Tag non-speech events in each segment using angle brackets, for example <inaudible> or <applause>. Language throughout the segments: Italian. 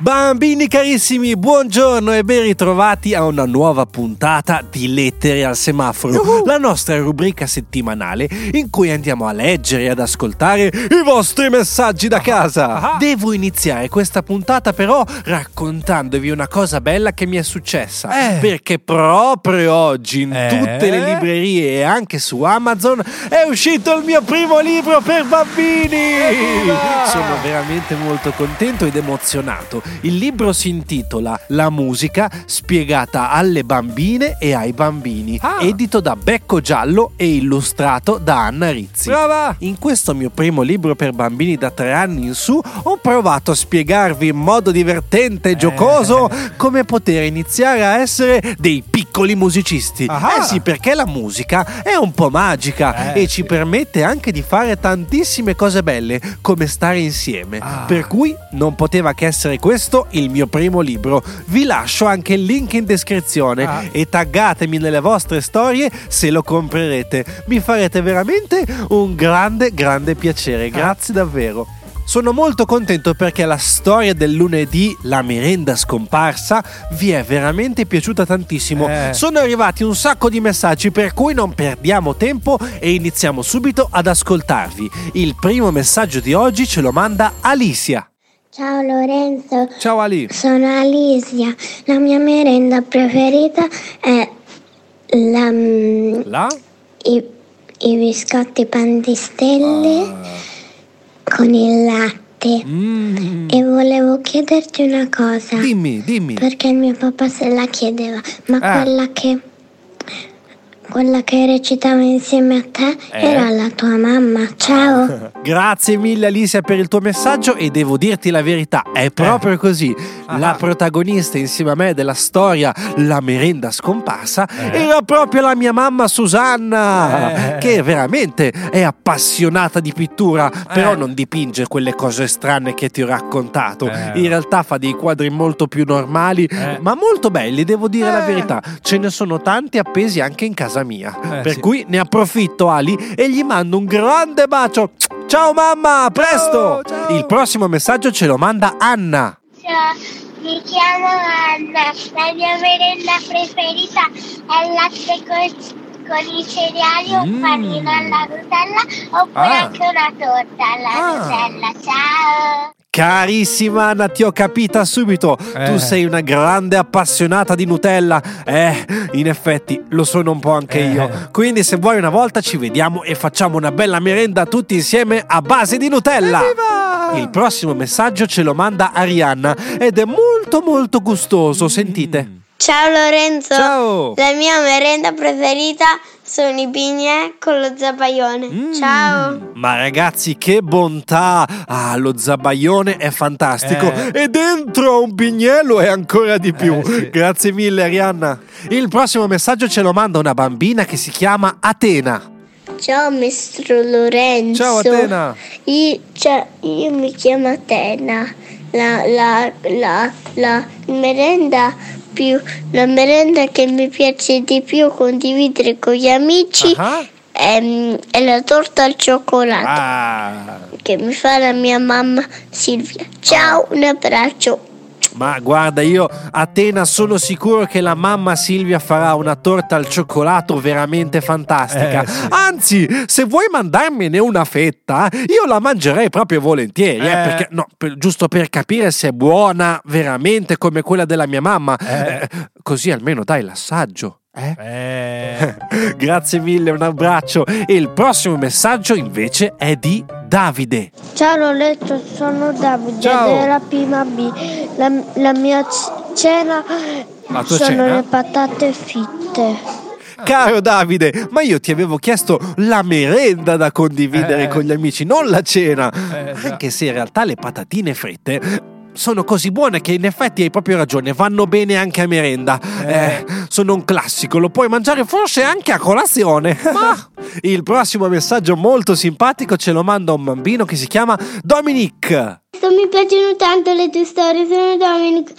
Bambini carissimi, buongiorno e ben ritrovati a una nuova puntata di Lettere al semaforo, uh-huh. la nostra rubrica settimanale in cui andiamo a leggere e ad ascoltare i vostri messaggi da casa. Uh-huh. Devo iniziare questa puntata però raccontandovi una cosa bella che mi è successa, eh. perché proprio oggi in eh. tutte le librerie e anche su Amazon è uscito il mio primo libro per bambini. Evviva! Sono veramente molto contento ed emozionato il libro si intitola La musica spiegata alle bambine e ai bambini, ah. edito da Becco Giallo e illustrato da Anna Rizzi. Brava! In questo mio primo libro per bambini da tre anni in su ho provato a spiegarvi in modo divertente e giocoso eh. come poter iniziare a essere dei piccoli musicisti. Ah. Eh sì, perché la musica è un po' magica eh, e ci permette anche di fare tantissime cose belle, come stare insieme. Ah. Per cui non poteva che essere questo questo il mio primo libro. Vi lascio anche il link in descrizione ah. e taggatemi nelle vostre storie se lo comprerete. Mi farete veramente un grande, grande piacere. Ah. Grazie davvero. Sono molto contento perché la storia del lunedì, la merenda scomparsa, vi è veramente piaciuta tantissimo. Eh. Sono arrivati un sacco di messaggi per cui non perdiamo tempo e iniziamo subito ad ascoltarvi. Il primo messaggio di oggi ce lo manda Alicia. Ciao Lorenzo. Ciao Ali. Sono Alicia. La mia merenda preferita è la, mm, la? I, i, biscotti pan di stelle ah. con il latte. Mm. E volevo chiederti una cosa. Dimmi, dimmi. Perché mio papà se la chiedeva, ma ah. quella che quella che recitava insieme a te eh? era la tua mamma. Ciao. <laughs> Grazie mille Alicia per il tuo messaggio e devo dirti la verità, è proprio eh. così. Ah. La protagonista insieme a me della storia La merenda scomparsa eh. era proprio la mia mamma Susanna, eh. che veramente è appassionata di pittura, però eh. non dipinge quelle cose strane che ti ho raccontato. Eh. In realtà fa dei quadri molto più normali, ma molto belli, devo dire la verità. Ce ne sono tanti appesi anche in casa casa mia. Eh, per sì. cui ne approfitto Ali e gli mando un grande bacio. Ciao mamma, a presto! Ciao, ciao. Il prossimo messaggio ce lo manda Anna. Ciao, mi chiamo Anna. La mia merenda preferita è il latte con con i cereali, un mm. panino alla Nutella oppure ah. anche una torta alla ah. Nutella. Ciao! Carissima Anna, ti ho capita subito. Eh. Tu sei una grande appassionata di Nutella. Eh, in effetti lo sono un po' anche eh. io. Quindi, se vuoi, una volta ci vediamo e facciamo una bella merenda tutti insieme a base di Nutella. Evviva! Il prossimo messaggio ce lo manda Arianna ed è molto, molto gustoso. Sentite. Mm. Ciao Lorenzo. Ciao. La mia merenda preferita sono i bignè con lo zabaione. Mm. Ciao. Ma ragazzi, che bontà! Ah, lo zabaione è fantastico. Eh. E dentro un bignè lo è ancora di più. Eh, sì. Grazie mille, Arianna. Il prossimo messaggio ce lo manda una bambina che si chiama Atena. Ciao maestro Lorenzo. Ciao Atena. Io, cioè, io mi chiamo Atena. La, la, la, la merenda più, la merenda che mi piace di più condividere con gli amici uh-huh. è, è, la torta al cioccolato ah. che mi fa la mia mamma Silvia. Ciao, un abbraccio. Ma guarda, io a Tena sono sicuro che la mamma Silvia farà una torta al cioccolato veramente fantastica. Eh, sì. Anzi, se vuoi mandarmene una fetta, io la mangerei proprio volentieri. Eh. Eh, perché, no, per, giusto per capire se è buona veramente come quella della mia mamma. Eh. eh così almeno dai l'assaggio. Eh? Eh. <laughs> Grazie mille, un abbraccio. E il prossimo messaggio invece è di Davide. Ciao Loletto, sono Davide Ciao. della prima B. La, la mia cena la sono cena? le patate fitte. Caro Davide, ma io ti avevo chiesto la merenda da condividere eh. con gli amici, non la cena. Eh, Anche se in realtà le patatine fritte sono così buone che in effetti hai proprio ragione, vanno bene anche a merenda. Eh. Eh, sono un classico, lo puoi mangiare forse anche a colazione. <laughs> Ma il prossimo messaggio molto simpatico ce lo manda un bambino che si chiama Dominic. Mi piacciono tanto le tue storie. Sono Domenico.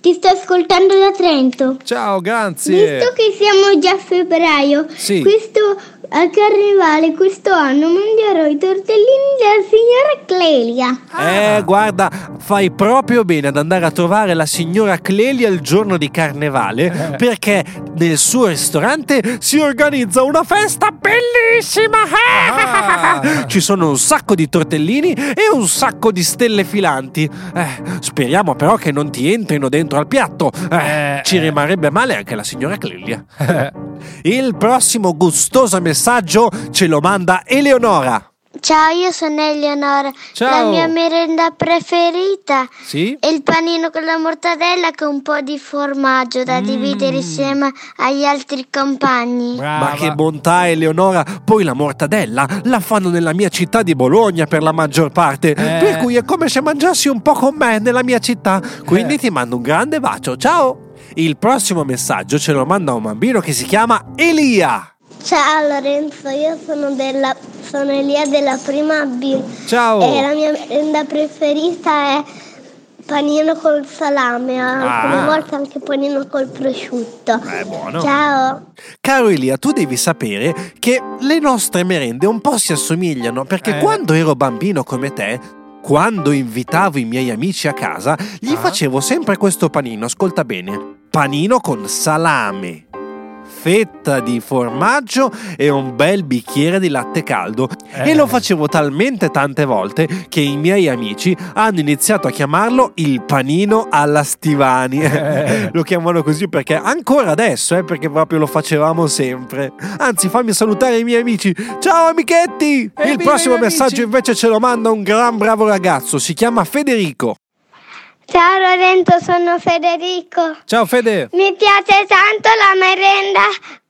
Ti sto ascoltando da Trento. Ciao, grazie. Visto che siamo già a febbraio, Sì. questo a Carnevale questo anno mangerò i tortellini della signora Clelia. Eh, guarda, fai proprio bene ad andare a trovare la signora Clelia il giorno di carnevale perché nel suo ristorante si organizza una festa bellissima. Ah. Ci sono un sacco di tortellini e un sacco di stelle filanti. Eh, speriamo però che non ti entrino dentro al piatto. Eh, Eh, ci eh. rimarrebbe male anche la signora Clelia. <laughs> Il prossimo gustoso messaggio ce lo manda Eleonora. Ciao, io sono Eleonora. Ciao. La mia merenda preferita Sì? è il panino con la mortadella con un po' di formaggio da dividere insieme agli altri compagni. Ma che bontà, Eleonora! Poi la mortadella la fanno nella mia città di Bologna per la maggior parte. Per cui è come se mangiassi un po' con me nella mia città. Quindi Eh. ti mando un grande bacio. Ciao! Il prossimo messaggio ce lo manda un bambino che si chiama Elia. Ciao Lorenzo, io sono, della, sono Elia della prima B Ciao! e la mia merenda preferita è panino col salame, alcune Ah. volte anche panino col prosciutto. È buono. Ciao! Caro Elia, tu devi sapere che le nostre merende un po' si assomigliano perché Eh. quando ero bambino come te, quando invitavo i miei amici a casa, gli Ah. facevo sempre questo panino, ascolta bene. Panino con salame, fetta di formaggio e un bel bicchiere di latte caldo. Eh. E lo facevo talmente tante volte che i miei amici hanno iniziato a chiamarlo il panino alla Stivani. Eh. <laughs> lo chiamano così perché ancora adesso, eh, perché proprio lo facevamo sempre. Anzi, fammi salutare i miei amici. Ciao amichetti! Il viva i prossimo messaggio amici. invece ce lo manda un gran bravo ragazzo, si chiama Federico. Ciao Lorenzo, sono Federico. Ciao Fede! Mi piace tanto la merenda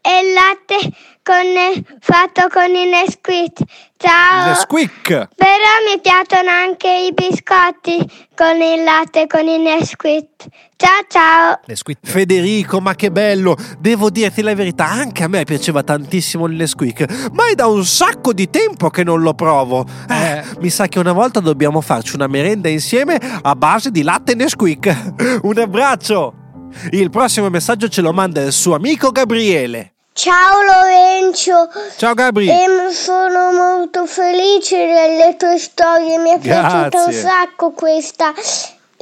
e il latte con- fatto con i Nesquik. Ciao! Nesquik! Però mi piacciono anche i biscotti con il latte con i Nesquik. Ciao ciao! Federico, ma che bello! Devo dirti la verità, anche a me piaceva tantissimo il Nesquik, ma è da un sacco di tempo che non lo provo. Eh, Eh. Mi sa che una volta dobbiamo farci una merenda insieme a base di latte Nesquik. <laughs> Un abbraccio! Il prossimo messaggio ce lo manda il suo amico Gabriele. Ciao Lorenzo! Ciao Gabri! Ehm, sono molto felice delle tue storie, mi è piaciuta un sacco questa.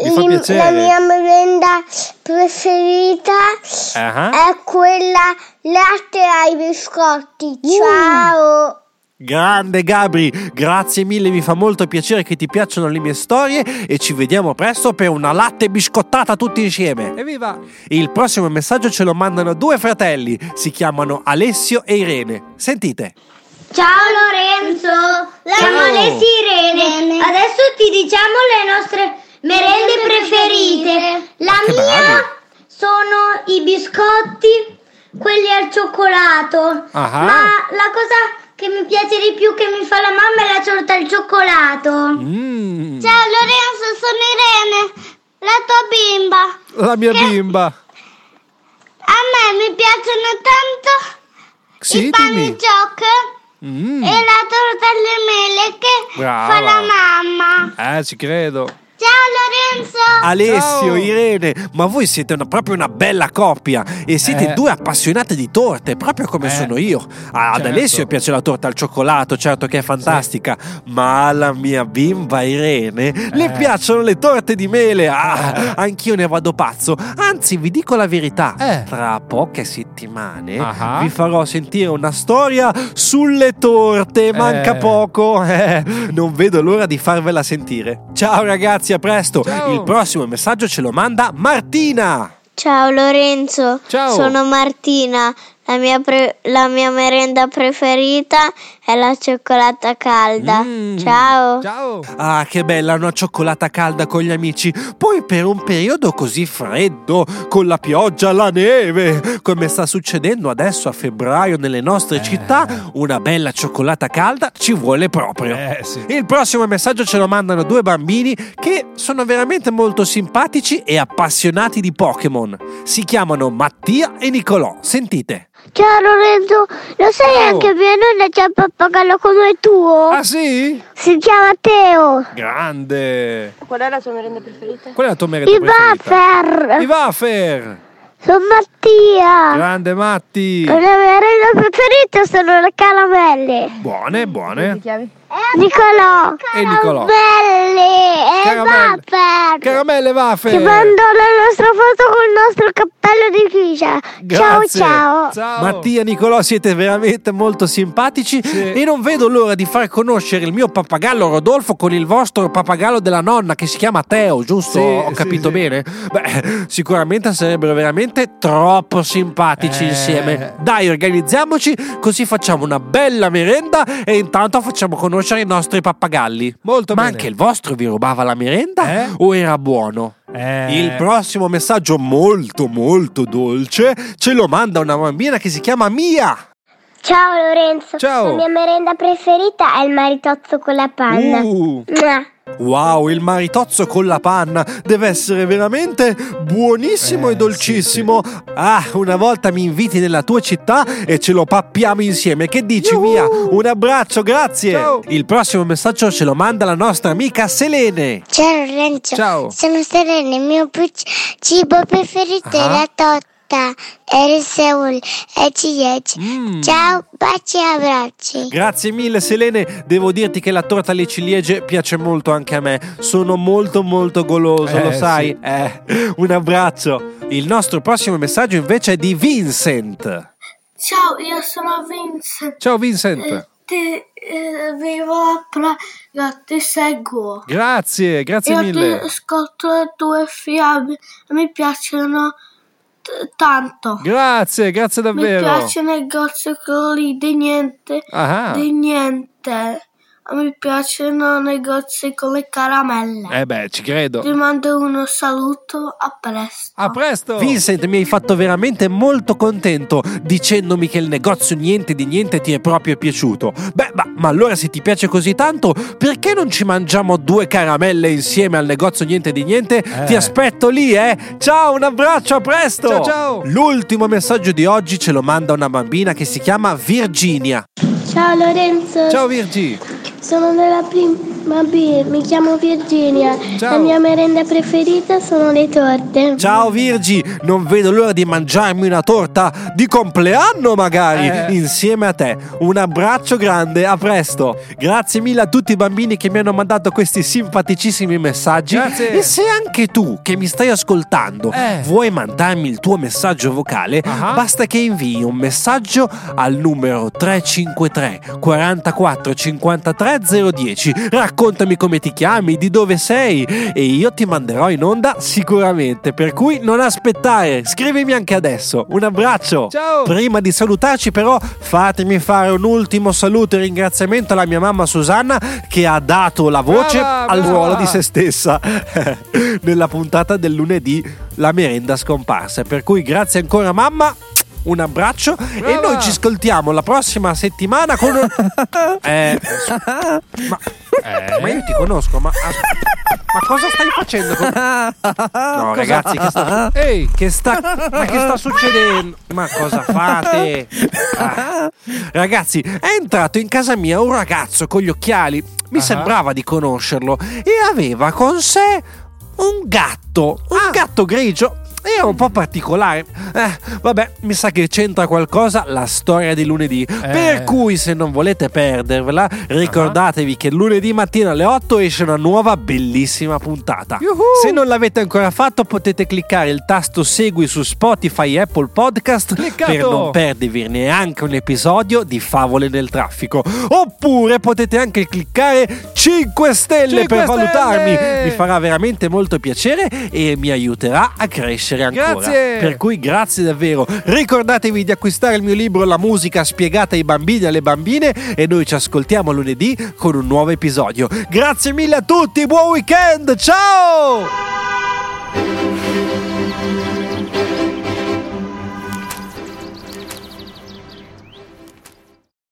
Mi. La mia merenda preferita Ah. è quella latte ai biscotti. Uh. Ciao! Grande Gabri, grazie mille, mi fa molto piacere che ti piacciono le mie storie e ci vediamo presto per una latte biscottata tutti insieme. Evviva! Il prossimo messaggio ce lo mandano due fratelli, si chiamano Alessio e Irene. Sentite. Ciao Lorenzo! Ciao. le sirene. Adesso ti diciamo le nostre merende preferite. La Che mia bravi. sono i biscotti, quelli al cioccolato. Ah. Ma la cosa che mi piace di più che mi fa la mamma è la torta al cioccolato. Mm, Ciao Lorenzo, sono Irene, la tua bimba. la mia bimba. A me mi piacciono tanto Sì, i gioc Mm, e la torta alle mele che Brava. fa la mamma. Eh, ci credo. Lorenzo! Alessio, Ciao. Irene, ma voi siete una- proprio una bella coppia e siete Eh. due appassionati di torte, proprio come Eh. sono io. Ad Certo. Alessio piace la torta al cioccolato, certo che è fantastica, ma alla mia bimba Irene le Eh. piacciono le torte di mele. Ah, anch'io ne vado pazzo. Anzi, vi dico la verità, Eh. tra poche settimane Ah. vi farò sentire una storia sulle torte. Manca Eh. poco. <laughs> Eh, non vedo l'ora di farvela sentire. Ciao ragazzi, a presto. Ciao. Il prossimo messaggio ce lo manda Martina. Ciao Lorenzo, Ciao. sono Martina. La mia, pre- la mia merenda preferita è la cioccolata calda. Mm. Ciao. Ciao. Ah, che bella una cioccolata calda con gli amici. Poi per un periodo così freddo, con la pioggia, la neve, come sta succedendo adesso a febbraio nelle nostre Eh. città, una bella cioccolata calda ci vuole proprio. Eh, sì. Il prossimo messaggio ce lo mandano due bambini che sono veramente molto simpatici e appassionati di Pokémon. Si chiamano Mattia e Nicolò. Sentite. Ciao Lorenzo, lo sai Ciao. anche mia nonna c'ha un pappagallo come tuo? Ah sì? Si chiama Teo. Grande. Qual è la tua merenda preferita? Qual è la tua merenda I preferita? Waffer. I wafer. Sono Mattia. Grande Matti. La mia merenda preferita sono le caramelle. Buone, buone. chiami? Nicolò. E Nicolò. Caramelle e Caramelle. Waffer. Caramelle wafer. Ti mando la nostra foto col nostro cappello di Fiscia. Ciao Grazie. ciao. Mattia, Nicolò, siete veramente molto simpatici e non vedo l'ora di far conoscere il mio pappagallo Rodolfo con il vostro pappagallo della nonna che si chiama Teo, giusto? Sì, Ho sì, capito sì. bene? Beh, sicuramente sarebbero veramente troppo simpatici Eh. insieme. Dai, organizziamoci così facciamo una bella merenda e intanto facciamo conoscere i nostri pappagalli. Molto Ma bene. anche il vostro vi rubava la merenda Eh? o era buono? Eh. Il prossimo messaggio molto molto dolce ce lo manda una bambina che si chiama Mia. Ciao Lorenzo. Ciao. La mia merenda preferita è il maritozzo con la panna. Uh, Mua. Wow, il maritozzo con la panna deve essere veramente buonissimo Eh, e dolcissimo. Ah, una volta mi inviti nella tua città e ce lo pappiamo insieme. Che dici, Yuhu. Mia? Un abbraccio, grazie. Ciao. Il prossimo messaggio ce lo manda la nostra amica Selene. Ciao Lorenzo. Ciao. Sono Serena, il mio cibo preferito Ah. è la torta. E il Seul e ciliegie. Mm. Ciao, baci e abbracci. Grazie mille Selene, devo dirti che la torta alle ciliegie piace molto anche a me, sono molto molto goloso, Eh, lo sai? sì. Eh, un abbraccio. Il nostro prossimo messaggio invece è di Vincent. Ciao, io sono Vincent. Ciao Vincent. Ti eh, vivo a Praga, ti seguo. Grazie, grazie io mille. ti ascolto le tue fiabe, mi piacciono t- tanto. Grazie, grazie Mi davvero. piacciono i gozzicoli di niente, Ah. di niente. Mi piacciono i negozi con le caramelle. Eh beh, ci credo. Ti mando uno saluto, a presto. A presto. Vincent, mi hai fatto veramente molto contento dicendomi che il negozio niente di niente ti è proprio piaciuto. Beh, ma, ma allora se ti piace così tanto, perché non ci mangiamo due caramelle insieme al negozio niente di niente? Eh. Ti aspetto lì, eh? Ciao, un abbraccio, a presto! Ciao, ciao. L'ultimo messaggio di oggi ce lo manda una bambina che si chiama Virginia. Ciao Lorenzo. Ciao Virgi. Sono nella prima B, mi chiamo Virginia. Ciao. La mia merenda preferita sono le torte. Ciao Virgi, non vedo l'ora di mangiarmi una torta di compleanno magari Eh. insieme a te. Un abbraccio grande, a presto. Grazie mille a tutti i bambini che mi hanno mandato questi simpaticissimi messaggi. Grazie. E se anche tu che mi stai ascoltando Eh. vuoi mandarmi il tuo messaggio vocale, Ah. basta che invii un messaggio al numero 353 44 53 010. Raccontami come ti chiami, di dove sei e io ti manderò in onda sicuramente. Per cui non aspettare, scrivimi anche adesso. Un abbraccio. Ciao. Prima di salutarci però fatemi fare un ultimo saluto e ringraziamento alla mia mamma Susanna che ha dato la voce Brava, al brava. ruolo di se stessa <laughs> nella puntata del lunedì La merenda scomparsa. Per cui grazie ancora mamma. Un abbraccio e Brava. noi ci ascoltiamo la prossima settimana con. <laughs> Eh, ma, ma io ti conosco, ma... Ma cosa stai facendo? con- <laughs> No, ragazzi, che sta... Ehi, che sta... Ma che sta succedendo? Ma cosa fate? Ah. <laughs> Ragazzi, è entrato in casa mia un ragazzo con gli occhiali. Mi Ah. sembrava di conoscerlo. E aveva con sé un gatto. Un Ah. gatto grigio. Era un po' particolare. Eh, vabbè, mi sa che c'entra qualcosa la storia di lunedì. Per cui, se non volete perdervela, ricordatevi che lunedì mattina alle 8 esce una nuova bellissima puntata. Yuhu! Se non l'avete ancora fatto, potete cliccare il tasto segui su Spotify e Apple Podcast Cliccato! per non perdervi neanche un episodio di Favole nel traffico. Oppure potete anche cliccare 5 stelle 5 per valutarmi. stelle! Mi farà veramente molto piacere e mi aiuterà a crescere ancora. Grazie! Per cui grazie davvero. Ricordatevi di acquistare il mio libro La musica spiegata ai bambini e alle bambine e noi ci ascoltiamo lunedì con un nuovo episodio. Grazie mille a tutti, buon weekend, ciao!